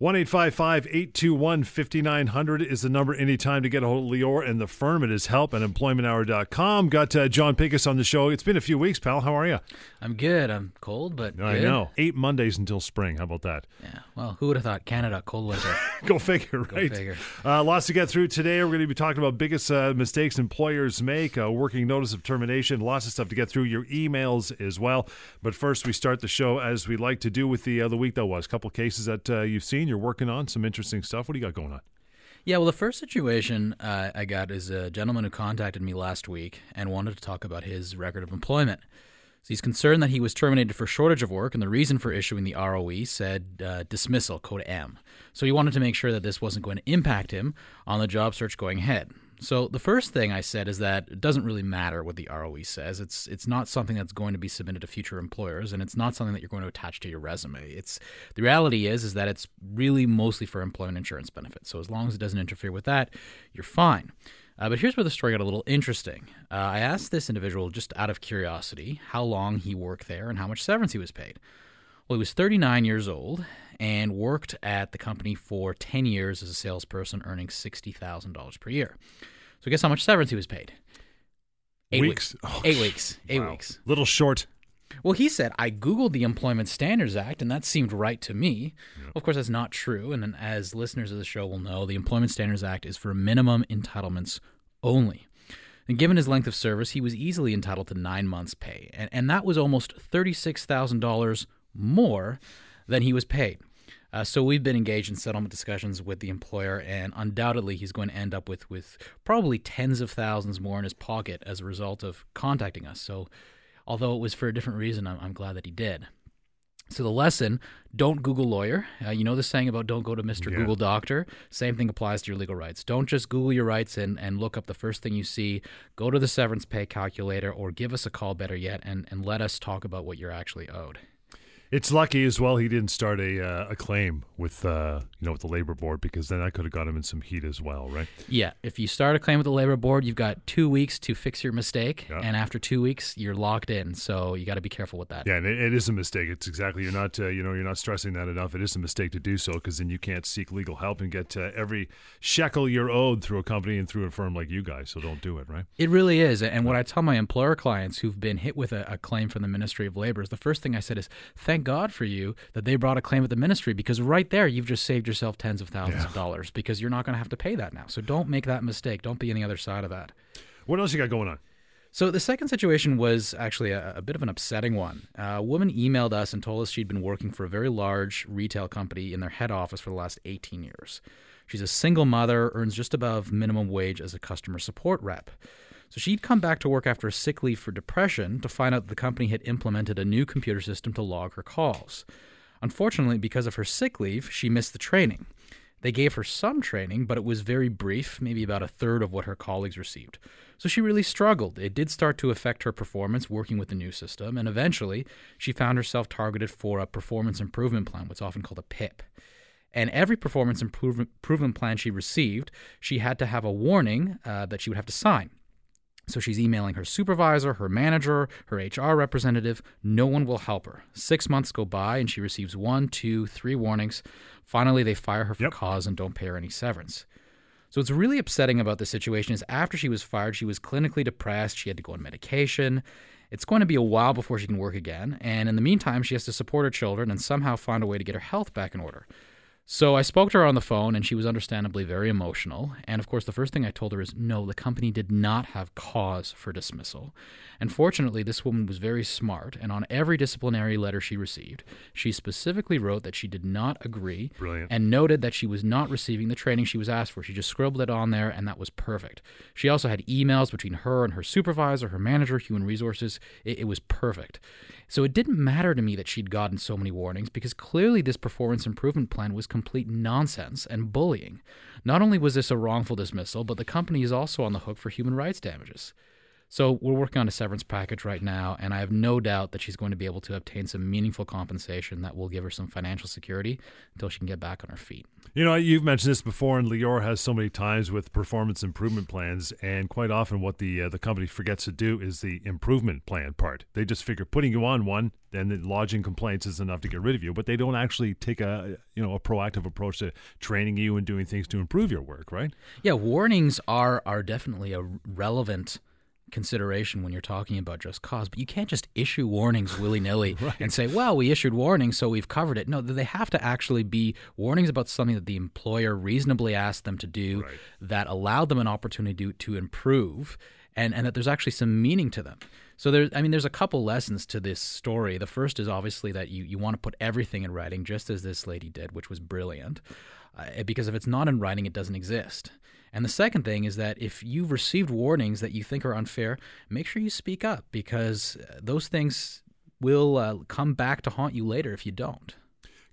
1 821 5900 is the number anytime to get a hold of Lior and the firm. It is help at employmenthour.com. Got uh, John Pinkus on the show. It's been a few weeks, pal. How are you? I'm good. I'm cold, but I good. know. Eight Mondays until spring. How about that? Yeah. Well, who would have thought Canada cold weather? Go figure, right? Go figure. Uh, lots to get through today. We're going to be talking about biggest uh, mistakes employers make, uh, working notice of termination, lots of stuff to get through. Your emails as well. But first, we start the show as we like to do with the uh, the week that was. A couple cases that uh, you've seen, you're working on, some interesting stuff. What do you got going on? yeah. Well, the first situation uh, I got is a gentleman who contacted me last week and wanted to talk about his record of employment. So he's concerned that he was terminated for shortage of work, and the reason for issuing the ROE said uh, dismissal, code M. So he wanted to make sure that this wasn't going to impact him on the job search going ahead. So the first thing I said is that it doesn't really matter what the ROE says. It's it's not something that's going to be submitted to future employers, and it's not something that you're going to attach to your resume. It's the reality is is that it's really mostly for employment insurance benefits. So as long as it doesn't interfere with that, you're fine. Uh, but here's where the story got a little interesting. Uh, I asked this individual just out of curiosity how long he worked there and how much severance he was paid. Well, he was 39 years old and worked at the company for 10 years as a salesperson, earning $60,000 per year. So guess how much severance he was paid? Eight Weeks? weeks. Oh, Eight weeks. Eight Wow. weeks. Little short. Well, he said, I Googled the Employment Standards Act, and that seemed right to me. Of course, that's not true. And as listeners of the show will know, the Employment Standards Act is for minimum entitlements only. And given his length of service, he was easily entitled to nine months' pay. And, and that was almost $36,000 more than he was paid. Uh, so we've been engaged in settlement discussions with the employer, and undoubtedly he's going to end up with, with probably tens of thousands more in his pocket as a result of contacting us. So although it was for a different reason, I'm, I'm glad that he did. So the lesson: don't Google lawyer. Uh, you know the saying about don't go to Mr. Yeah. Google doctor. Same thing applies to your legal rights. Don't just Google your rights and, and look up the first thing you see. Go to the severance pay calculator or give us a call, better yet, and, and let us talk about what you're actually owed. It's lucky as well he didn't start a uh, a claim with uh, you know with the labor board because then I could have got him in some heat as well, right? Yeah, if you start a claim with the labor board, you've got two weeks to fix your mistake, Yeah. and after two weeks, you're locked in. So you got to be careful with that. Yeah, and it, it is a mistake. It's exactly you're not uh, you know you're not stressing that enough. It is a mistake to do so because then you can't seek legal help and get uh, every shekel you're owed through a company and through a firm like you guys. So don't do it, right? It really is. And what I tell my employer clients who've been hit with a, a claim from the Ministry of Labor is the first thing I said is, thank God for you that they brought a claim at the ministry because right there you've just saved yourself tens of thousands of dollars because you're not going to have to pay that now. So don't make that mistake. Don't be on the other side of that. What else you got going on? So the second situation was actually a, a bit of an upsetting one. Uh, a woman emailed us and told us she'd been working for a very large retail company in their head office for the last 18 years. She's a single mother, earns just above minimum wage as a customer support rep. So she'd come back to work after a sick leave for depression to find out that the company had implemented a new computer system to log her calls. Unfortunately, because of her sick leave, she missed the training. They gave her some training, but it was very brief, maybe about a third of what her colleagues received. So she really struggled. It did start to affect her performance working with the new system, and eventually she found herself targeted for a performance improvement plan, what's often called a PIP. And every performance improvement, plan she received, she had to have a warning uh, that she would have to sign. So she's emailing her supervisor, her manager, her HR representative. No one will help her. Six months go by and she receives one, two, three warnings. Finally, they fire her for Yep. cause and don't pay her any severance. So what's really upsetting about the situation is after she was fired, she was clinically depressed. She had to go on medication. It's going to be a while before she can work again. And in the meantime, she has to support her children and somehow find a way to get her health back in order. So I spoke to her on the phone, and she was understandably very emotional. And of course, the first thing I told her is no, the company did not have cause for dismissal. And fortunately, this woman was very smart, and on every disciplinary letter she received, she specifically wrote that she did not agree Brilliant. and noted that she was not receiving the training she was asked for. She just scribbled it on there, and that was perfect. She also had emails between her and her supervisor, her manager, human resources. It, it was perfect. So it didn't matter to me that she'd gotten so many warnings because clearly this performance improvement plan was complete nonsense and bullying. Not only was this a wrongful dismissal, but the company is also on the hook for human rights damages. So we're working on a severance package right now, and I have no doubt that she's going to be able to obtain some meaningful compensation that will give her some financial security until she can get back on her feet. You know, you've mentioned this before, and Lior has so many times with performance improvement plans, and quite often what the uh, the company forgets to do is the improvement plan part. They just figure putting you on one, then lodging complaints is enough to get rid of you, but they don't actually take a you know a proactive approach to training you and doing things to improve your work, right? Yeah, warnings are are definitely a relevant consideration when you're talking about just cause, but you can't just issue warnings willy nilly right. and say, well, we issued warnings, so we've covered it. No, they have to actually be warnings about something that the employer reasonably asked them to do right. that allowed them an opportunity to, to improve and, and that there's actually some meaning to them. So there's, I mean, there's a couple lessons to this story. The first is obviously that you, you want to put everything in writing, just as this lady did, which was brilliant. Uh, because if it's not in writing, it doesn't exist. And the second thing is that if you've received warnings that you think are unfair, make sure you speak up because uh, those things will uh, come back to haunt you later if you don't.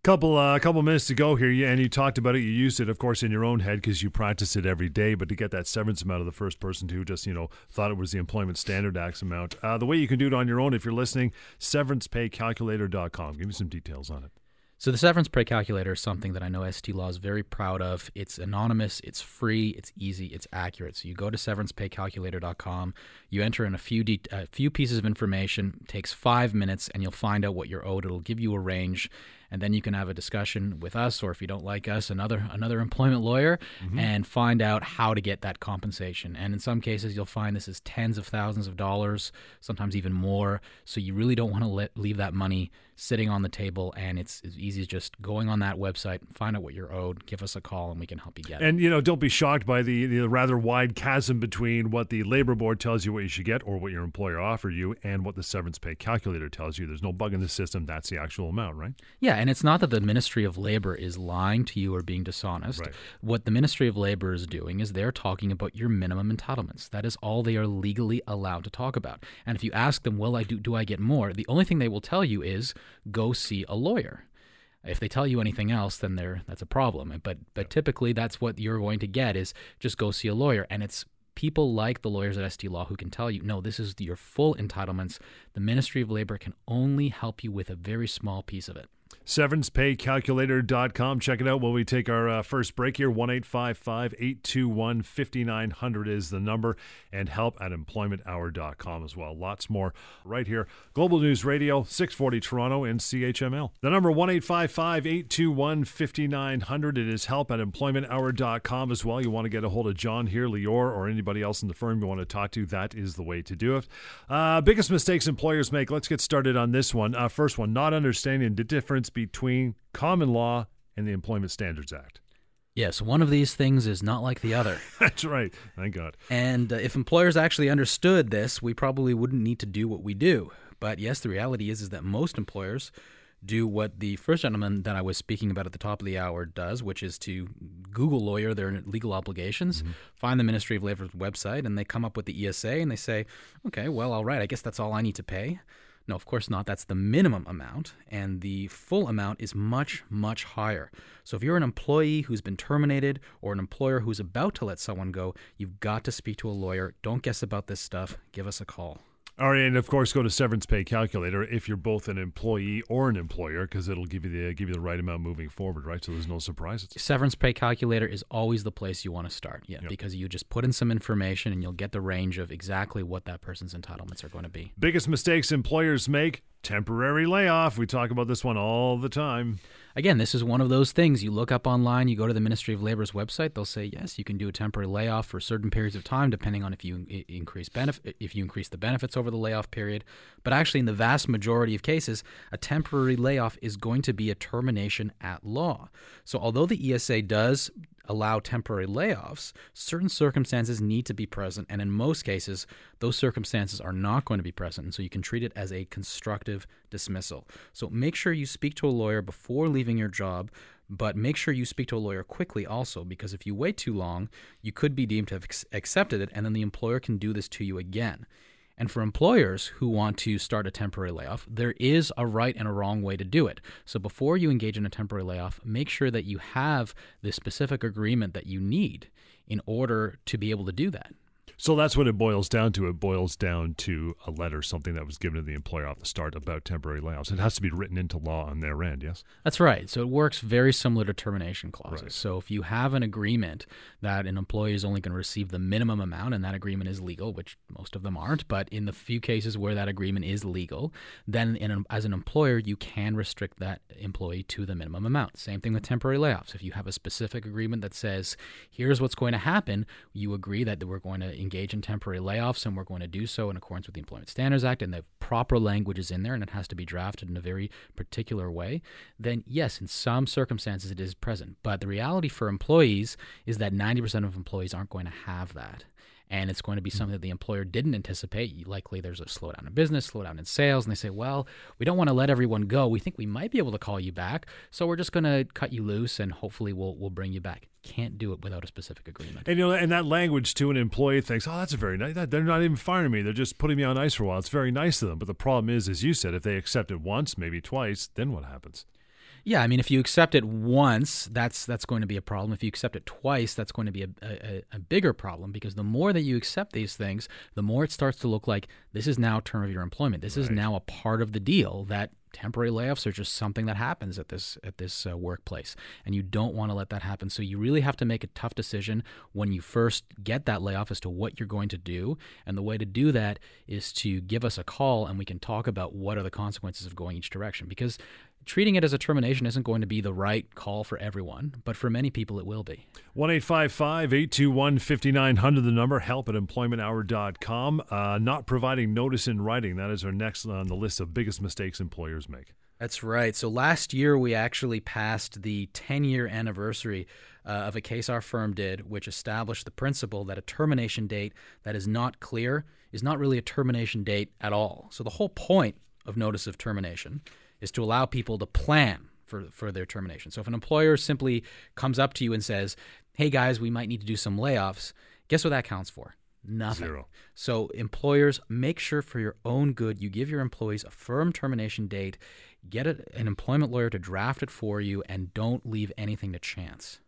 Couple, a uh, couple minutes to go here, and you talked about it. You used it, of course, in your own head because you practice it every day. But to get that severance amount of the first person who just, you know, thought it was the Employment Standard Act amount, uh, the way you can do it on your own, if you're listening, severancepaycalculator.com. Give me some details on it. So the severance pay calculator is something that I know ST Law is very proud of. It's anonymous, it's free, it's easy, it's accurate. So you go to severancepaycalculator.com, you enter in a few de- a few pieces of information, takes 5 minutes and you'll find out what you're owed. It'll give you a range and then you can have a discussion with us or if you don't like us another another employment lawyer mm-hmm. and find out how to get that compensation and in some cases you'll find this is tens of thousands of dollars sometimes even more so you really don't want to let, leave that money sitting on the table and it's as easy as just going on that website find out what you're owed give us a call and we can help you get it and you know don't be shocked by the, the rather wide chasm between what the labor board tells you what you should get or what your employer offered you and what the severance pay calculator tells you there's no bug in the system that's the actual amount right yeah and it's not that the Ministry of Labor is lying to you or being dishonest. Right. What the Ministry of Labor is doing is they're talking about your minimum entitlements. That is all they are legally allowed to talk about. And if you ask them, "Well, I do do I get more?" The only thing they will tell you is go see a lawyer. If they tell you anything else, then they that's a problem. But but typically that's what you're going to get is just go see a lawyer, and it's people like the lawyers at ST Law who can tell you, no, this is your full entitlements. The Ministry of Labor can only help you with a very small piece of it. SeverancePayCalculator.com. Check it out while we take our uh, first break here. 1 821 5900 is the number, and help at employmenthour.com as well. Lots more right here. Global News Radio, 640 Toronto, and CHML. The number 1 821 5900. It is help at employmenthour.com as well. You want to get a hold of John here, Lior, or anybody else in the firm you want to talk to, that is the way to do it. Uh, biggest mistakes employers make. Let's get started on this one. Uh, first one, not understanding the difference between common law and the Employment Standards Act. Yes, one of these things is not like the other. That's right. Thank God. And uh, if employers actually understood this, we probably wouldn't need to do what we do. But yes, the reality is is that most employers do what the first gentleman that I was speaking about at the top of the hour does, which is to Google lawyer their legal obligations, mm-hmm. find the Ministry of Labor's website, and they come up with the ESA and they say, okay, well, all right, I guess that's all I need to pay. No, of course not. That's the minimum amount, and the full amount is much, much higher. So if you're an employee who's been terminated or an employer who's about to let someone go, you've got to speak to a lawyer. Don't guess about this stuff. Give us a call. All right, and of course, go to severance pay calculator if you're both an employee or an employer, because it'll give you the give you the right amount moving forward, right? So there's no surprises. Severance pay calculator is always the place you want to start, yeah, yep. because you just put in some information and you'll get the range of exactly what that person's entitlements are going to be. Biggest mistakes employers make: temporary layoff. We talk about this one all the time again, this is one of those things. You look up online, you go to the Ministry of Labor's website, they'll say yes, you can do a temporary layoff for certain periods of time, depending on if you increase benefit, if you increase the benefits over the layoff period. But actually, in the vast majority of cases, a temporary layoff is going to be a termination at law. So, although the ESA does allow temporary layoffs, certain circumstances need to be present, and in most cases, those circumstances are not going to be present. And so you can treat it as a constructive dismissal. So make sure you speak to a lawyer before leaving your job. But make sure you speak to a lawyer quickly also, because if you wait too long, you could be deemed to have accepted it, and then the employer can do this to you again. And for employers who want to start a temporary layoff, there is a right and a wrong way to do it. So before you engage in a temporary layoff, make sure that you have the specific agreement that you need in order to be able to do that. So that's what it boils down to. It boils down to a letter, something that was given to the employer off the start about temporary layoffs. It has to be written into law on their end, yes? That's right. So it works very similar to termination clauses. Right. So if you have an agreement that an employee is only going to receive the minimum amount and that agreement is legal, which most of them aren't, but in the few cases where that agreement is legal, then in, as an employer, you can restrict that employee to the minimum amount. Same thing with temporary layoffs. If you have a specific agreement that says, here's what's going to happen, you agree that we're going to engage in temporary layoffs and we're going to do so in accordance with the Employment Standards Act and the proper language is in there and it has to be drafted in a very particular way, then yes, in some circumstances it is present. But the reality for employees is that 90% of employees aren't going to have that and it's going to be hmm. something that the employer didn't anticipate. Likely there's a slowdown in business, slowdown in sales, and they say, well, we don't want to let everyone go. We think we might be able to call you back, so we're just going to cut you loose and hopefully we'll, we'll bring you back. Can't do it without a specific agreement. And you know, and that language to an employee thinks, "Oh, that's a very nice. That they're not even firing me. They're just putting me on ice for a while. It's very nice of them." But the problem is, as you said, if they accept it once, maybe twice, then what happens? Yeah, I mean, if you accept it once, that's that's going to be a problem. If you accept it twice, that's going to be a, a, a, bigger problem because the more that you accept these things, the more it starts to look like this is now term of your employment. This right. is now a part of the deal that temporary layoffs are just something that happens at this at this uh, workplace, and you don't want to let that happen. So you really have to make a tough decision when you first get that layoff as to what you're going to do. And the way to do that is to give us a call, and we can talk about what are the consequences of going each direction because treating it as a termination isn't going to be the right call for everyone, but for many people it will be. 1 821 5900, the number, help at employmenthour.com. Uh, not providing notice in writing, that is our next on the list of biggest mistakes employers make. That's right. So last year we actually passed the 10 year anniversary uh, of a case our firm did, which established the principle that a termination date that is not clear is not really a termination date at all. So the whole point of notice of termination is to allow people to plan for, for their termination. So if an employer simply comes up to you and says, hey guys, we might need to do some layoffs, guess what that counts for? Nothing. Zero. So employers, make sure for your own good you give your employees a firm termination date, get a, an employment lawyer to draft it for you, and don't leave anything to chance.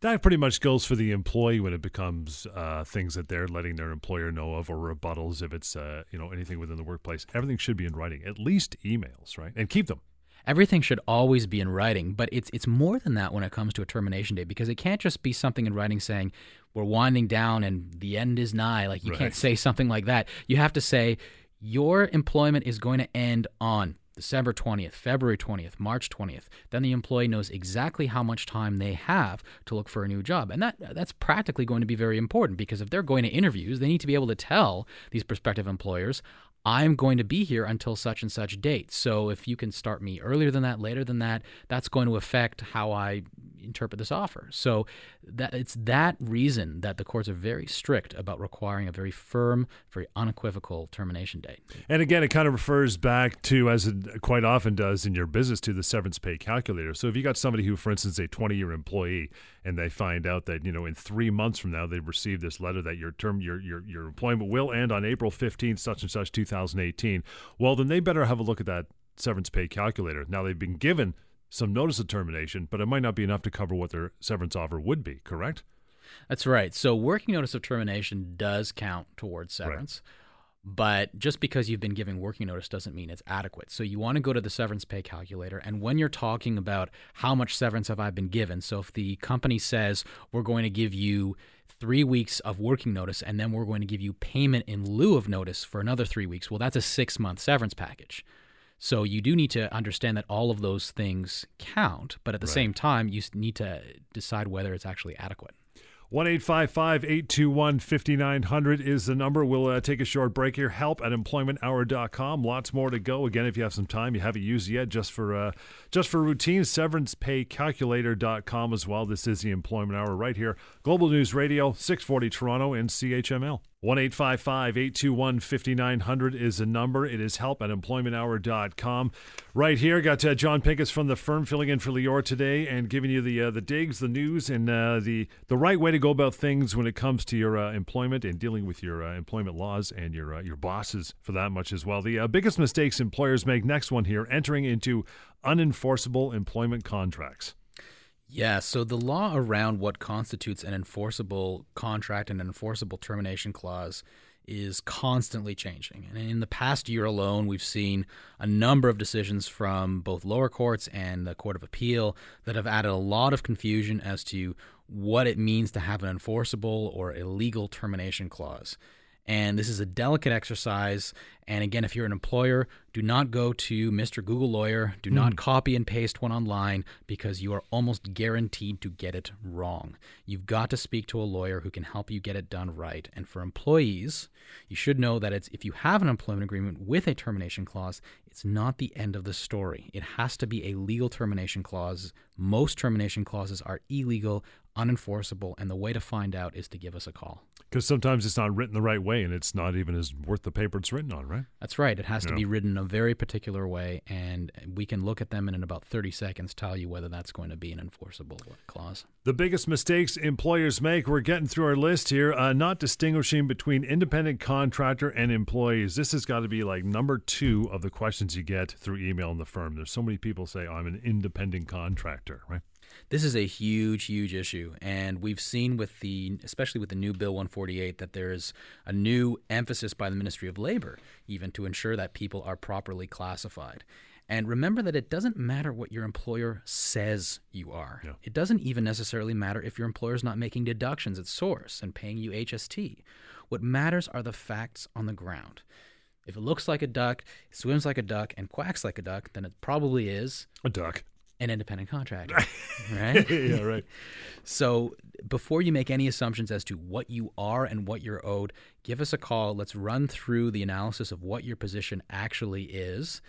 That pretty much goes for the employee when it becomes uh, things that they're letting their employer know of or rebuttals if it's uh, you know anything within the workplace. Everything should be in writing, at least emails, right? And keep them. Everything should always be in writing, but it's it's more than that when it comes to a termination date because it can't just be something in writing saying we're winding down and the end is nigh. Like you right. can't say something like that. You have to say your employment is going to end on December 20th, February 20th, March 20th, then the employee knows exactly how much time they have to look for a new job. And that that's practically going to be very important because if they're going to interviews, they need to be able to tell these prospective employers, I'm going to be here until such and such date. So if you can start me earlier than that, later than that, that's going to affect how I interpret this offer. So that it's that reason that the courts are very strict about requiring a very firm, very unequivocal termination date. And again, it kind of refers back to, as it quite often does in your business, to the severance pay calculator. So if you got somebody who, for instance, a 20-year employee, and they find out that you know in three months from now they've received this letter that your term your your your employment will end on April 15th, such and such 2018. Well, then they better have a look at that severance pay calculator. Now they've been given some notice of termination, but it might not be enough to cover what their severance offer would be, correct? That's right. So working notice of termination does count towards severance. Right. But just because you've been giving working notice doesn't mean it's adequate. So you want to go to the severance pay calculator. And when you're talking about how much severance have I been given, so if the company says we're going to give you three weeks of working notice and then we're going to give you payment in lieu of notice for another three weeks, well, that's a six month severance package. So you do need to understand that all of those things count, but at the right. same time, you need to decide whether it's actually adequate. 1 821 5900 is the number. We'll uh, take a short break here. Help at employmenthour.com. Lots more to go. Again, if you have some time, you haven't used yet, just for uh, just for routine, severancepaycalculator.com as well. This is the Employment Hour right here. Global News Radio, 640 Toronto and CHML. 1 821 5900 is the number. It is help at employmenthour.com. Right here, got uh, John Pinkus from the firm filling in for Lior today and giving you the uh, the digs, the news, and uh, the, the right way to go about things when it comes to your uh, employment and dealing with your uh, employment laws and your, uh, your bosses for that much as well. The biggest mistakes employers make, next one here, entering into unenforceable employment contracts. Yeah, so the law around what constitutes an enforceable contract and an enforceable termination clause is constantly changing. And in the past year alone, we've seen a number of decisions from both lower courts and the Court of Appeal that have added a lot of confusion as to what it means to have an enforceable or illegal termination clause. And this is a delicate exercise. And again, if you're an employer, do not go to Mr. Google Lawyer. Do not hmm. copy and paste one online because you are almost guaranteed to get it wrong. You've got to speak to a lawyer who can help you get it done right. And for employees, you should know that it's if you have an employment agreement with a termination clause, it's not the end of the story. It has to be a legal termination clause. Most termination clauses are illegal, unenforceable, and the way to find out is to give us a call. Because sometimes it's not written the right way and it's not even as worth the paper it's written on, right? That's right. It has to be written a very particular way, and we can look at them and in about 30 seconds tell you whether that's going to be an enforceable clause. The biggest mistakes employers make, we're getting through our list here, uh, not distinguishing between independent contractor and employees. This has got to be like number two of the questions you get through email in the firm. There's so many people say, I'm an independent contractor, right? This is a huge, huge issue, and we've seen with the, especially with the new Bill 148, that there is a new emphasis by the Ministry of Labor, even to ensure that people are properly classified. And remember that it doesn't matter what your employer says you are. Yeah. It doesn't even necessarily matter if your employer is not making deductions at source and paying you HST. What matters are the facts on the ground. If it looks like a duck, swims like a duck, and quacks like a duck, then it probably is A duck. An independent contractor, right? yeah, right. So before you make any assumptions as to what you are and what you're owed, give us a call. Let's run through the analysis of what your position actually is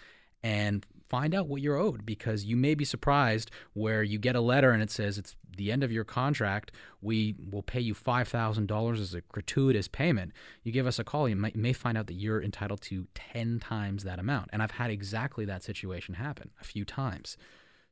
and find out what you're owed because you may be surprised where you get a letter and it says it's the end of your contract. We will pay you $5,000 as a gratuitous payment. You give us a call, you may find out that you're entitled to 10 times that amount. And I've had exactly that situation happen a few times.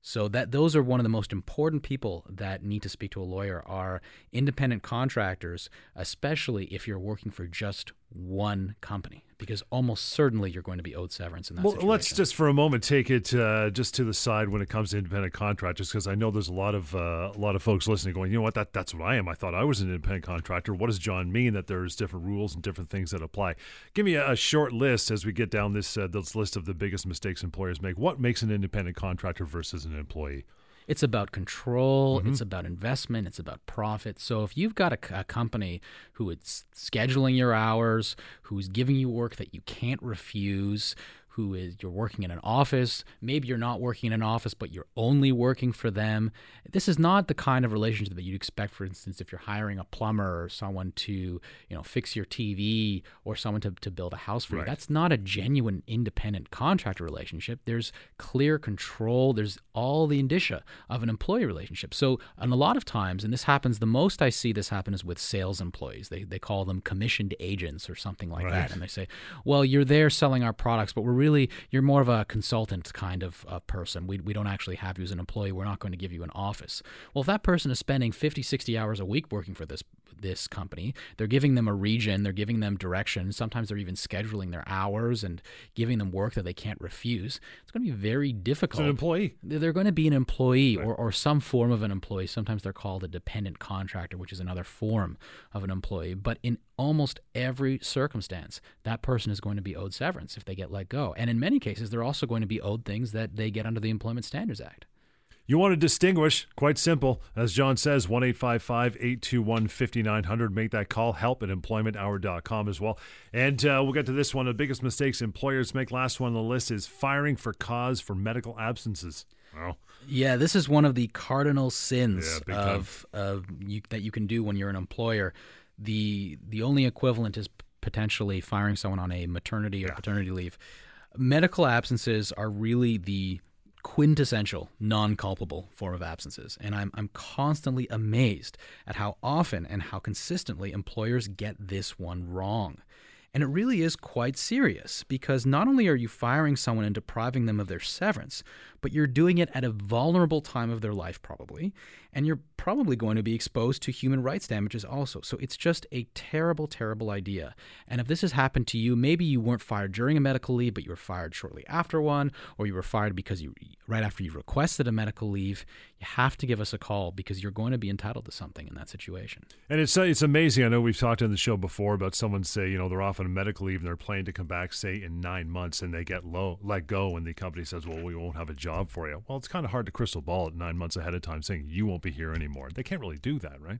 So that those are one of the most important people that need to speak to a lawyer are independent contractors, especially if you're working for just one company, because almost certainly you're going to be owed severance in that Well, situation. let's just for a moment take it uh, just to the side when it comes to independent contractors, because I know there's a lot of uh, a lot of folks listening going, you know what, that that's what I am. I thought I was an independent contractor. What does John mean that there's different rules and different things that apply? Give me a, a short list as we get down this uh, this list of the biggest mistakes employers make. What makes an independent contractor versus an employee? It's about control. Mm-hmm. It's about investment. It's about profit. So if you've got a company who is scheduling your hours, who's giving you work that you can't refuse, who is you're working in an office, maybe you're not working in an office, but you're only working for them. This is not the kind of relationship that you'd expect, for instance, if you're hiring a plumber or someone to, you know, fix your TV or someone to, to build a house for Right. you. That's not a genuine independent contractor relationship. There's clear control. There's all the indicia of an employee relationship. So, and a lot of times, and this happens, the most I see this happen is with sales employees. They, they call them commissioned agents or something like Right. that. And they say, well, you're there selling our products, but we're really, you're more of a consultant kind of uh, person. We, we don't actually have you as an employee. We're not going to give you an office. Well, if that person is spending 50, 60 hours a week working for this this company, they're giving them a region, they're giving them direction. Sometimes they're even scheduling their hours and giving them work that they can't refuse. It's going to be very It's difficult an employee. they're going to be an employee or, or some form of an employee. Sometimes they're called a dependent contractor, which is another form of an employee. But in almost every circumstance, that person is going to be owed severance if they get let go. And in many cases, they're also going to be owed things that they get under the Employment Standards Act. You want to distinguish, quite simple. As John says, 1 821 5900. Make that call. Help at employmenthour.com as well. And uh, we'll get to this one. The biggest mistakes employers make. Last one on the list is firing for cause for medical absences. Well, Yeah, this is one of the cardinal sins Yeah, of, of you, that you can do when you're an employer. The the only equivalent is potentially firing someone on a maternity or paternity leave. Medical absences are really the quintessential non-culpable form of absences and I'm I'm constantly amazed at how often and how consistently employers get this one wrong. And it really is quite serious because not only are you firing someone and depriving them of their severance, but you're doing it at a vulnerable time of their life, probably, and you're probably going to be exposed to human rights damages also. So it's just a terrible, terrible idea. And if this has happened to you, maybe you weren't fired during a medical leave, but you were fired shortly after one, or you were fired because you right after you requested a medical leave, you have to give us a call because you're going to be entitled to something in that situation. And it's uh, it's amazing. I know we've talked on the show before about someone say you know they're off on a medical leave and they're planning to come back say in nine months and they get low let go and the company says well we won't have a job for you. Well, it's kind of hard to crystal ball it nine months ahead of time saying you won't be here anymore. They can't really do that, right?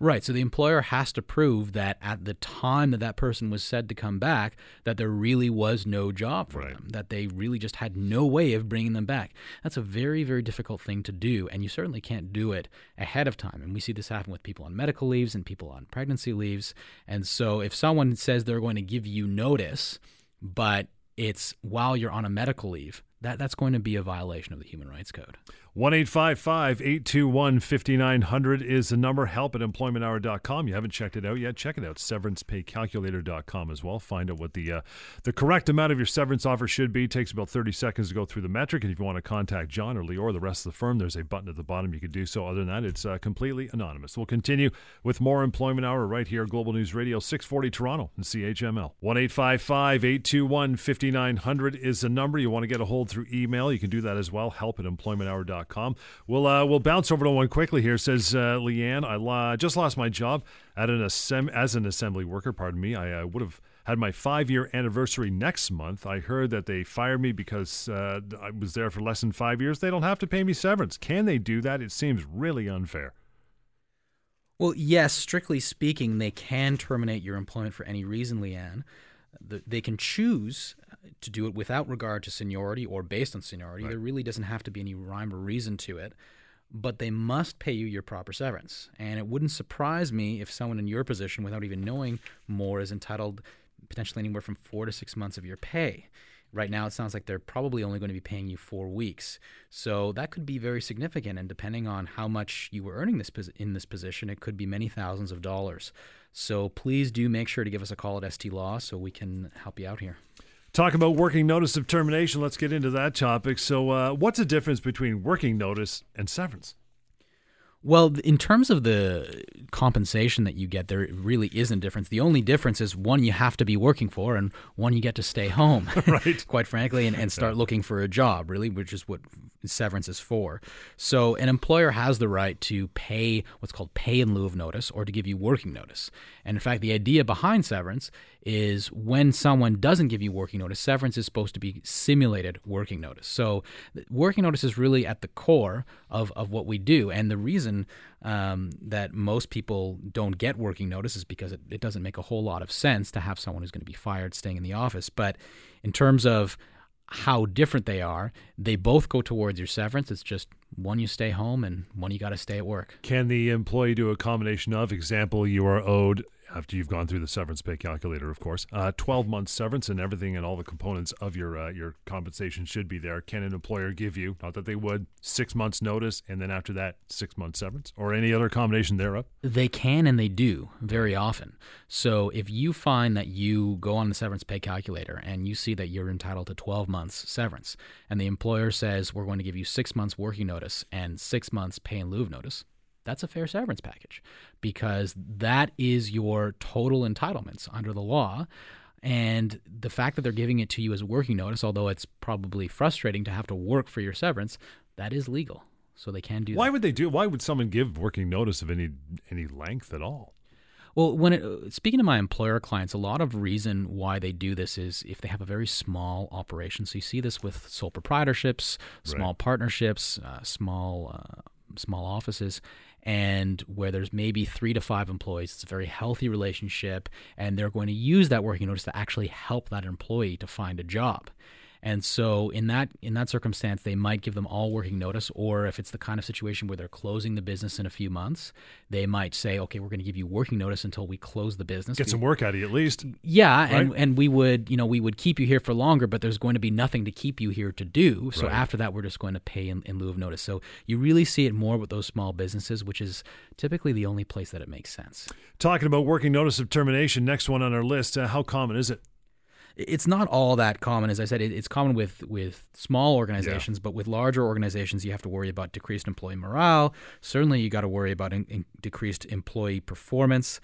Right. So the employer has to prove that at the time that that person was said to come back, that there really was no job for Right. them, that they really just had no way of bringing them back. That's a very, very difficult thing to do, and you certainly can't do it ahead of time. And we see this happen with people on medical leaves and people on pregnancy leaves. And so if someone says they're going to give you notice, but it's while you're on a medical leave, that, that's going to be a violation of the Human Rights Code. 1 821 5900 is the number. Help at employmenthour.com. You haven't checked it out yet? Check it out. Severancepaycalculator.com as well. Find out what the uh, the correct amount of your severance offer should be. It takes about 30 seconds to go through the metric. And if you want to contact John or Lior or the rest of the firm, there's a button at the bottom. You can do so. Other than that, it's uh, completely anonymous. We'll continue with more Employment Hour right here, Global News Radio, 640 Toronto and CHML. 1 821 5900 is the number. You want to get a hold through email. You can do that as well. Help at employmenthour.com. We'll, uh, we'll bounce over to one quickly here. Says uh, Leanne, I just lost my job at an assemb- as an assembly worker. Pardon me. I uh, would have had my five year anniversary next month. I heard that they fired me because uh, I was there for less than five years. They don't have to pay me severance. Can they do that? It seems really unfair. Well, yes, strictly speaking, they can terminate your employment for any reason, Leanne. They can choose to do it without regard to seniority or based on seniority. Right. There really doesn't have to be any rhyme or reason to it, but they must pay you your proper severance. And it wouldn't surprise me if someone in your position, without even knowing more, is entitled potentially anywhere from four to six months of your pay. Right now, it sounds like they're probably only going to be paying you four weeks. So that could be very significant. And depending on how much you were earning this pos- in this position, it could be many thousands of dollars. So please do make sure to give us a call at ST Law so we can help you out here. Talk about working notice of termination. Let's get into that topic. So, uh, what's the difference between working notice and severance? Well, in terms of the compensation that you get, there really isn't difference. The only difference is one you have to be working for, and one you get to stay home, Right. quite frankly, and, and start looking for a job, really, which is what severance is for. So, an employer has the right to pay what's called pay in lieu of notice or to give you working notice. And in fact, the idea behind severance is when someone doesn't give you working notice, severance is supposed to be simulated working notice. So, working notice is really at the core of, of what we do. And the reason um, that most people don't get working notice is because it, it doesn't make a whole lot of sense to have someone who's going to be fired staying in the office. But in terms of how different they are, they both go towards your severance. It's just one you stay home and one you got to stay at work. Can the employee do a combination of, example, you are owed, after you've gone through the severance pay calculator, of course, uh, 12 months severance and everything and all the components of your uh, your compensation should be there. Can an employer give you, not that they would, six months notice and then after that, six months severance or any other combination thereof? They can and they do very often. So if you find that you go on the severance pay calculator and you see that you're entitled to 12 months severance, and the employer says we're going to give you six months working notice and six months pay in lieu of notice, that's a fair severance package because that is your total entitlements under the law. And the fact that they're giving it to you as working notice, although it's probably frustrating to have to work for your severance, that is legal. So they can do that. Why would they do? Why would someone give working notice of any any length at all? Well, when it, speaking to my employer clients, a lot of reason why they do this is if they have a very small operation. So you see this with sole proprietorships, small Right. partnerships, uh, small uh, small offices, and where there's maybe three to five employees. It's a very healthy relationship, and they're going to use that working notice to actually help that employee to find a job. And so in that in that circumstance, they might give them all working notice, or if it's the kind of situation where they're closing the business in a few months, they might say, "Okay, we're going to give you working notice until we close the business." Get We- some work out of you at least. yeah, and, and we would, you know, we would keep you here for longer, but there's going to be nothing to keep you here to do. So Right. after that, we're just going to pay in, in lieu of notice. So you really see it more with those small businesses, which is typically the only place that it makes sense. Talking about working notice of termination, next one on our list. Uh, how common is it? It's not all that common, as I said. It, it's common with with small organizations, yeah. but with larger organizations, you have to worry about decreased employee morale. Certainly, you got to worry about in, in decreased employee performance.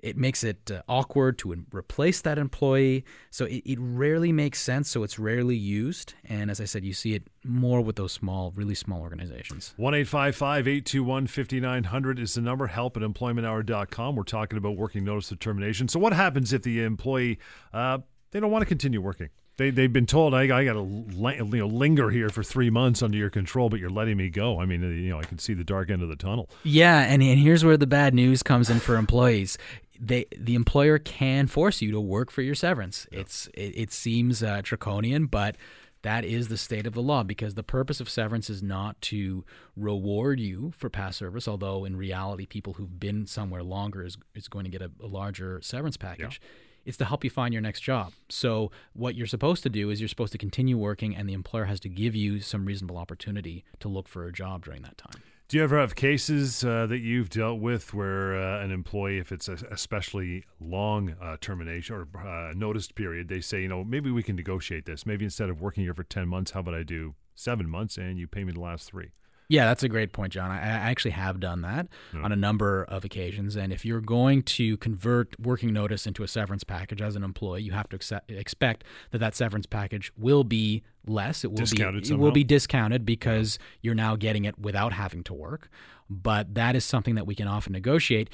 It makes it uh, awkward to replace that employee. So it, it rarely makes sense. So it's rarely used. And as I said, you see it more with those small, really small organizations. 1 821 5900 is the number. Help at employmenthour.com. We're talking about working notice of termination. So what happens if the employee, uh, they don't want to continue working? They, they've been told I, I got to you know, linger here for three months under your control, but you're letting me go. I mean, you know, I can see the dark end of the tunnel. Yeah, and, and here's where the bad news comes in for employees they the employer can force you to work for your severance. Yeah. It's it, it seems uh, draconian, but that is the state of the law because the purpose of severance is not to reward you for past service, although in reality, people who've been somewhere longer is, is going to get a, a larger severance package. Yeah. It's to help you find your next job. So, what you're supposed to do is you're supposed to continue working, and the employer has to give you some reasonable opportunity to look for a job during that time. Do you ever have cases uh, that you've dealt with where uh, an employee, if it's a especially long uh, termination or uh, noticed period, they say, you know, maybe we can negotiate this. Maybe instead of working here for 10 months, how about I do seven months and you pay me the last three? Yeah, that's a great point, John. I, I actually have done that yeah. on a number of occasions. And if you're going to convert working notice into a severance package as an employee, you have to accept, expect that that severance package will be less. It will discounted be it will be discounted because yeah. you're now getting it without having to work. But that is something that we can often negotiate.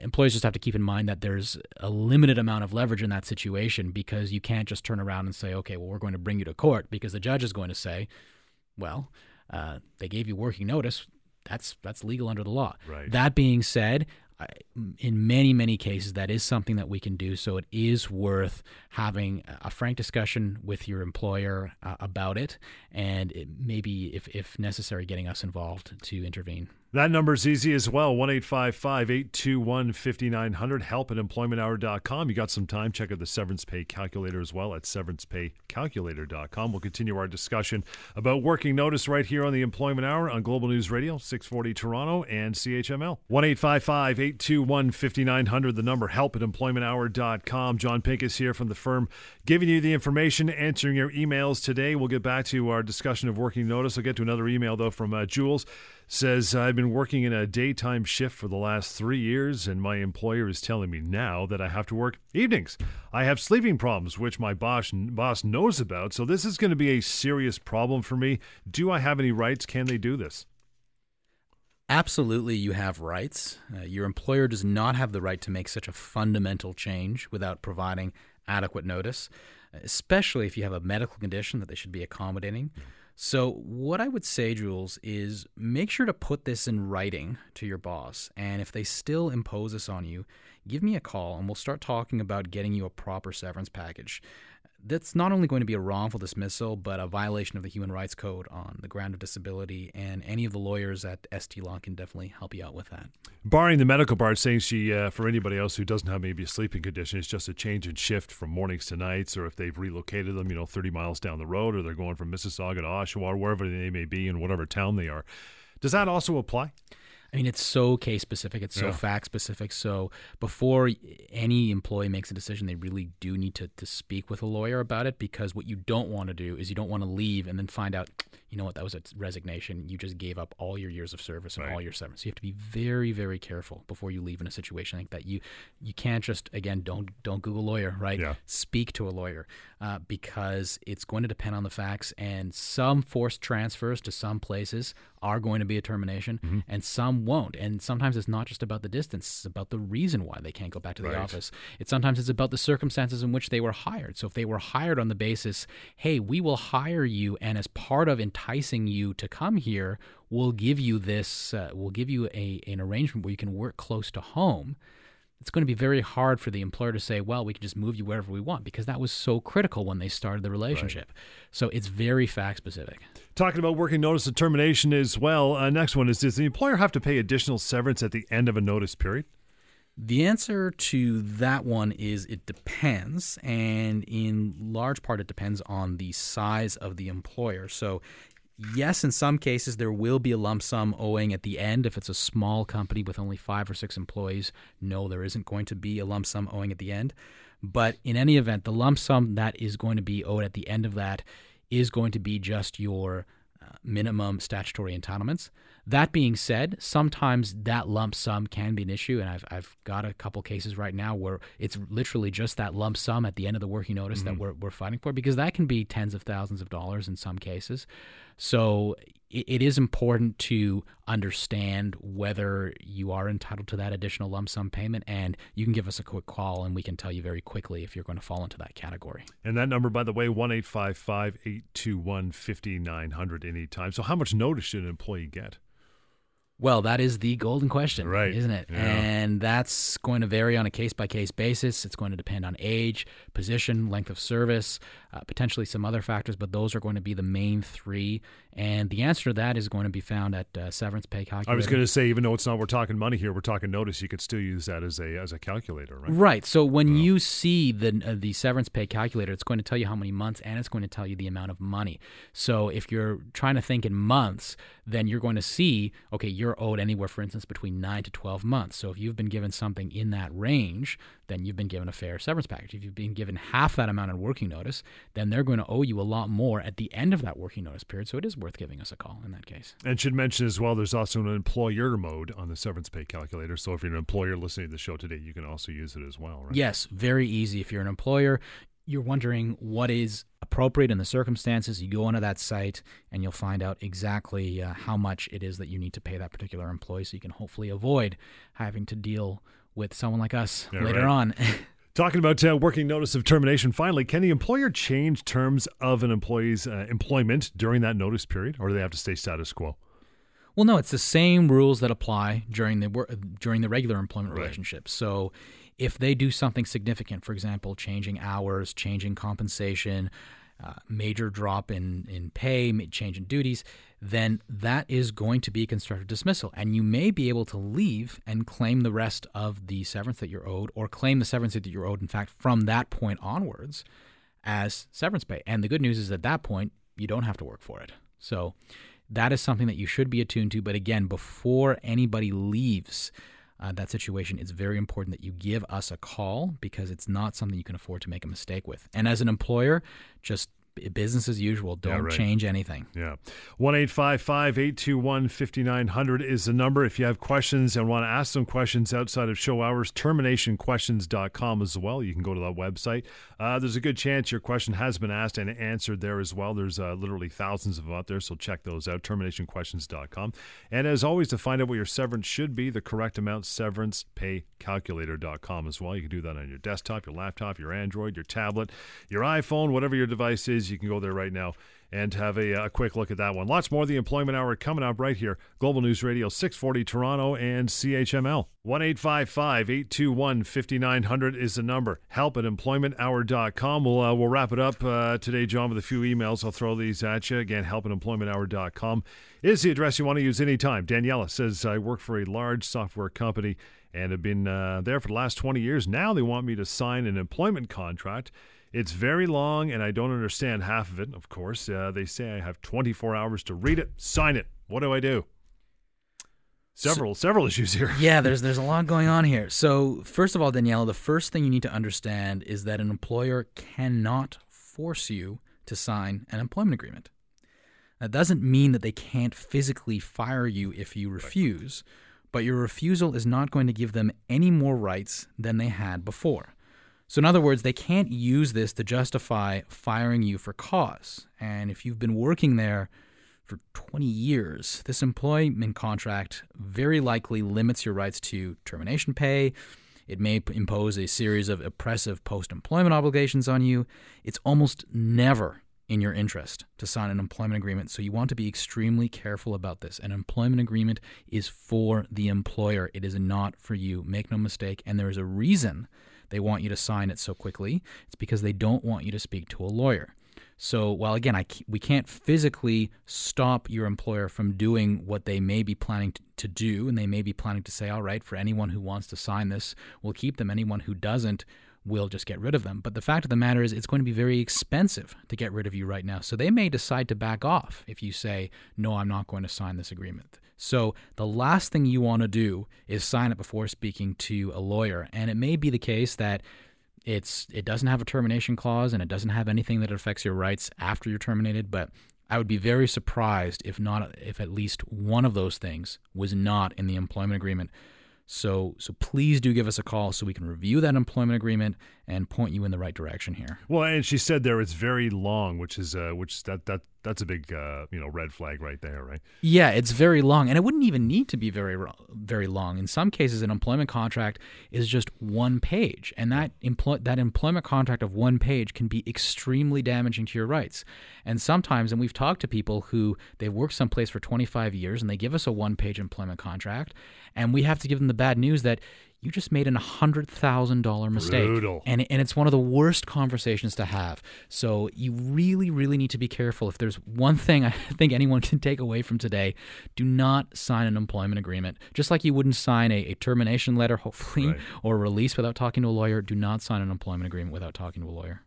Employers just have to keep in mind that there's a limited amount of leverage in that situation because you can't just turn around and say, okay, well, we're going to bring you to court because the judge is going to say, well, uh, they gave you working notice. That's that's legal under the law. Right. That being said, in many many cases that is something that we can do so it is worth having a frank discussion with your employer uh, about it and it maybe if, if necessary getting us involved to intervene that number's easy as well 1 821 5900. Help at employmenthour.com. You got some time. Check out the severance pay calculator as well at severancepaycalculator.com. We'll continue our discussion about working notice right here on the Employment Hour on Global News Radio, 640 Toronto and CHML. 1 821 5900. The number help at employmenthour.com. John Pinkus here from the firm giving you the information, answering your emails today. We'll get back to our discussion of working notice. I'll get to another email, though, from uh, Jules says I've been working in a daytime shift for the last three years, and my employer is telling me now that I have to work evenings. I have sleeping problems, which my boss boss knows about. So this is going to be a serious problem for me. Do I have any rights? Can they do this? Absolutely, you have rights. Uh, your employer does not have the right to make such a fundamental change without providing adequate notice, especially if you have a medical condition that they should be accommodating. So, what I would say, Jules, is make sure to put this in writing to your boss. And if they still impose this on you, give me a call and we'll start talking about getting you a proper severance package that's not only going to be a wrongful dismissal, but a violation of the Human Rights Code on the ground of disability. And any of the lawyers at ST Law can definitely help you out with that. Barring the medical part, saying she, uh, for anybody else who doesn't have maybe a sleeping condition, it's just a change in shift from mornings to nights, or if they've relocated them, you know, 30 miles down the road, or they're going from Mississauga to Oshawa, or wherever they may be in whatever town they are. Does that also apply? I mean, it's so case specific, it's so yeah. fact specific. So before any employee makes a decision, they really do need to, to speak with a lawyer about it because what you don't want to do is you don't want to leave and then find out, you know what, that was a resignation. You just gave up all your years of service and right. all your severance. So you have to be very, very careful before you leave in a situation like that. You you can't just again don't don't Google lawyer, right? Yeah. Speak to a lawyer uh, because it's going to depend on the facts and some forced transfers to some places are going to be a termination mm-hmm. and some won't. And sometimes it's not just about the distance, it's about the reason why they can't go back to the right. office. It's sometimes it's about the circumstances in which they were hired. So if they were hired on the basis, hey, we will hire you and as part of enticing you to come here, we'll give you this uh, we'll give you a an arrangement where you can work close to home it's going to be very hard for the employer to say, well, we can just move you wherever we want because that was so critical when they started the relationship. Right. So it's very fact specific. Talking about working notice of termination as well. Uh, next one is Does the employer have to pay additional severance at the end of a notice period? The answer to that one is it depends. And in large part, it depends on the size of the employer. So yes, in some cases, there will be a lump sum owing at the end. If it's a small company with only five or six employees, no, there isn't going to be a lump sum owing at the end. But in any event, the lump sum that is going to be owed at the end of that is going to be just your uh, minimum statutory entitlements. That being said, sometimes that lump sum can be an issue, and I've, I've got a couple cases right now where it's literally just that lump sum at the end of the working notice mm-hmm. that we're, we're fighting for because that can be tens of thousands of dollars in some cases. So it, it is important to understand whether you are entitled to that additional lump sum payment, and you can give us a quick call, and we can tell you very quickly if you're going to fall into that category. And that number, by the way, one eight five five eight two one fifty nine hundred anytime. So how much notice should an employee get? Well, that is the golden question, right? Isn't it? Yeah. And that's going to vary on a case by case basis. It's going to depend on age, position, length of service, uh, potentially some other factors, but those are going to be the main three. And the answer to that is going to be found at uh, severance pay calculator. I was going to say, even though it's not we're talking money here, we're talking notice. You could still use that as a as a calculator, right? Right. So when oh. you see the uh, the severance pay calculator, it's going to tell you how many months, and it's going to tell you the amount of money. So if you're trying to think in months, then you're going to see, okay, you're owed anywhere, for instance, between nine to twelve months. So if you've been given something in that range, then you've been given a fair severance package. If you've been given half that amount of working notice, then they're going to owe you a lot more at the end of that working notice period. So it is worth giving us a call in that case. And should mention as well, there's also an employer mode on the severance pay calculator. So if you're an employer listening to the show today, you can also use it as well, right? Yes, very easy. If you're an employer, you're wondering what is appropriate in the circumstances, you go onto that site and you'll find out exactly uh, how much it is that you need to pay that particular employee so you can hopefully avoid having to deal with someone like us yeah, later right. on. Talking about uh, working notice of termination, finally, can the employer change terms of an employee's uh, employment during that notice period, or do they have to stay status quo? Well, no, it's the same rules that apply during the during the regular employment right. relationship. So, if they do something significant, for example, changing hours, changing compensation, uh, major drop in in pay, change in duties, then that is going to be constructive dismissal. And you may be able to leave and claim the rest of the severance that you're owed, or claim the severance that you're owed, in fact, from that point onwards as severance pay. And the good news is at that point, you don't have to work for it. So that is something that you should be attuned to. But again, before anybody leaves, uh, that situation, it's very important that you give us a call because it's not something you can afford to make a mistake with. And as an employer, just business as usual. Don't yeah, right. change anything. Yeah. 1 821 5900 is the number. If you have questions and want to ask some questions outside of show hours, terminationquestions.com as well. You can go to that website. Uh, there's a good chance your question has been asked and answered there as well. There's uh, literally thousands of them out there, so check those out. Terminationquestions.com. And as always, to find out what your severance should be, the correct amount, severancepaycalculator.com as well. You can do that on your desktop, your laptop, your Android, your tablet, your iPhone, whatever your device is you can go there right now and have a, a, quick look at that one. Lots more of the Employment Hour coming up right here. Global News Radio 640 Toronto and CHML. 1 821 5900 is the number. Help at employmenthour.com. We'll, uh, we'll wrap it up uh, today, John, with a few emails. I'll throw these at you. Again, help at employmenthour.com is the address you want to use anytime. Daniela says, I work for a large software company and have been uh, there for the last 20 years. Now they want me to sign an employment contract it's very long, and I don't understand half of it, of course. Uh, they say I have 24 hours to read it, sign it. What do I do? Several, so, several issues here. yeah, there's there's a lot going on here. So first of all, Daniela, the first thing you need to understand is that an employer cannot force you to sign an employment agreement. That doesn't mean that they can't physically fire you if you refuse, but your refusal is not going to give them any more rights than they had before. So, in other words, they can't use this to justify firing you for cause. And if you've been working there for 20 years, this employment contract very likely limits your rights to termination pay. It may impose a series of oppressive post employment obligations on you. It's almost never in your interest to sign an employment agreement. So you want to be extremely careful about this. An employment agreement is for the employer, it is not for you. Make no mistake. And there is a reason they want you to sign it so quickly. It's because they don't want you to speak to a lawyer. So, while again, I, we can't physically stop your employer from doing what they may be planning to, to do, and they may be planning to say, all right, for anyone who wants to sign this, we'll keep them. Anyone who doesn't, we'll just get rid of them. But the fact of the matter is, it's going to be very expensive to get rid of you right now. So they may decide to back off if you say, no, I'm not going to sign this agreement. So the last thing you want to do is sign it before speaking to a lawyer. And it may be the case that it's it doesn't have a termination clause and it doesn't have anything that affects your rights after you're terminated, but I would be very surprised if not if at least one of those things was not in the employment agreement. So so please do give us a call so we can review that employment agreement and point you in the right direction here. Well, and she said there it's very long, which is uh, which that that that's a big uh, you know red flag right there, right? Yeah, it's very long, and it wouldn't even need to be very very long. In some cases, an employment contract is just one page, and that employ that employment contract of one page can be extremely damaging to your rights. And sometimes, and we've talked to people who they've worked someplace for 25 years, and they give us a one page employment contract, and we have to give them the bad news that you just made an $100,000 mistake. Brutal. And, and it's one of the worst conversations to have. So you really, really need to be careful. If there's one thing I think anyone can take away from today, do not sign an employment agreement. Just like you wouldn't sign a, a termination letter, hopefully, right. or a release without talking to a lawyer, do not sign an employment agreement without talking to a lawyer.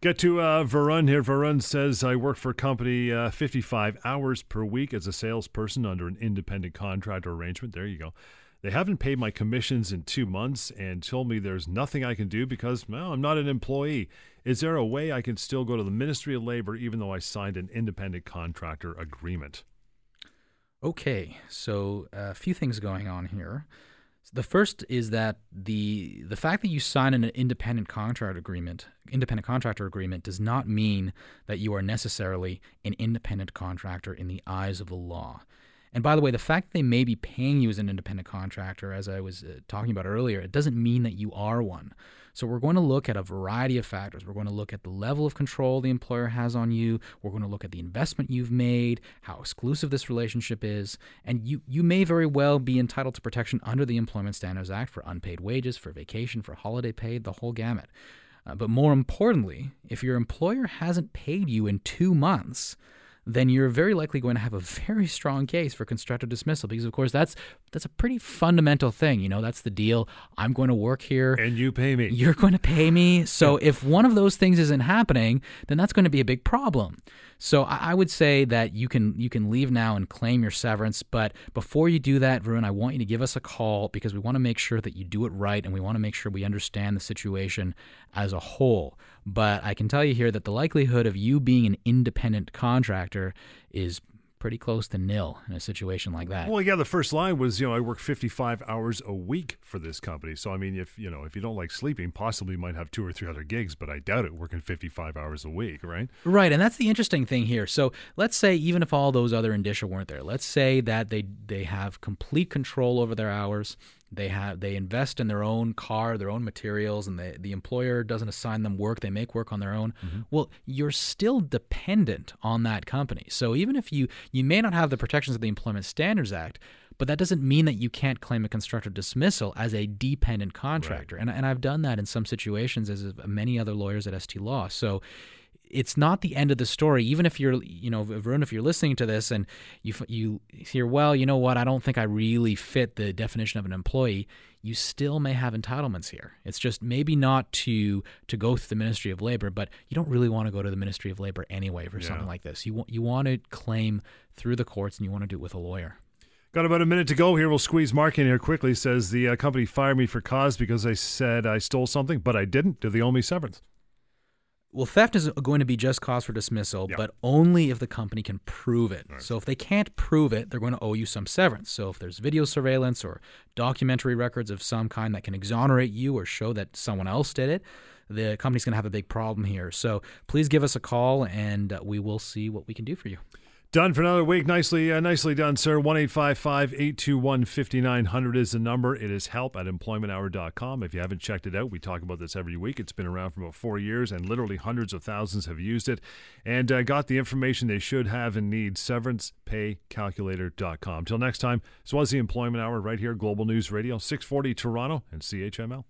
Get to uh, Varun here. Varun says, I work for a company uh, 55 hours per week as a salesperson under an independent contractor arrangement. There you go. They haven't paid my commissions in two months and told me there's nothing I can do because, well, I'm not an employee. Is there a way I can still go to the Ministry of Labor even though I signed an independent contractor agreement? Okay, so a few things going on here. The first is that the the fact that you sign an independent contract agreement, independent contractor agreement, does not mean that you are necessarily an independent contractor in the eyes of the law. And by the way, the fact that they may be paying you as an independent contractor, as I was uh, talking about earlier, it doesn't mean that you are one. So we're going to look at a variety of factors. We're going to look at the level of control the employer has on you. We're going to look at the investment you've made, how exclusive this relationship is, and you you may very well be entitled to protection under the Employment Standards Act for unpaid wages, for vacation, for holiday pay, the whole gamut. Uh, but more importantly, if your employer hasn't paid you in 2 months, then you're very likely going to have a very strong case for constructive dismissal because of course that's that's a pretty fundamental thing you know that's the deal i'm going to work here and you pay me you're going to pay me so if one of those things isn't happening then that's going to be a big problem so I, would say that you can you can leave now and claim your severance. But before you do that, Varun, I want you to give us a call because we want to make sure that you do it right and we want to make sure we understand the situation as a whole. But I can tell you here that the likelihood of you being an independent contractor is pretty close to nil in a situation like that. Well, yeah, the first line was, you know, I work 55 hours a week for this company. So, I mean, if, you know, if you don't like sleeping, possibly you might have two or three other gigs, but I doubt it working 55 hours a week, right? Right. And that's the interesting thing here. So, let's say even if all those other indicia weren't there, let's say that they they have complete control over their hours they have they invest in their own car, their own materials, and the the employer doesn't assign them work. They make work on their own. Mm-hmm. Well, you're still dependent on that company. So even if you you may not have the protections of the Employment Standards Act, but that doesn't mean that you can't claim a constructive dismissal as a dependent contractor. Right. And and I've done that in some situations as many other lawyers at ST Law. So it's not the end of the story. Even if you're, you know, Varun, if you're listening to this and you you hear, well, you know what, I don't think I really fit the definition of an employee. You still may have entitlements here. It's just maybe not to to go through the Ministry of Labor, but you don't really want to go to the Ministry of Labor anyway for yeah. something like this. You want you want to claim through the courts, and you want to do it with a lawyer. Got about a minute to go here. We'll squeeze Mark in here quickly. Says the uh, company fired me for cause because I said I stole something, but I didn't. Do they owe me severance? Well, theft is going to be just cause for dismissal, yep. but only if the company can prove it. Right. So if they can't prove it, they're going to owe you some severance. So if there's video surveillance or documentary records of some kind that can exonerate you or show that someone else did it, the company's going to have a big problem here. So please give us a call and uh, we will see what we can do for you. Done for another week. Nicely, uh, nicely done, sir. One eight five five eight two one fifty nine hundred is the number. It is help at employmenthour.com. If you haven't checked it out, we talk about this every week. It's been around for about four years, and literally hundreds of thousands have used it and uh, got the information they should have and need. SeverancePayCalculator.com. Till next time, this was the Employment Hour right here, Global News Radio, 640 Toronto and CHML.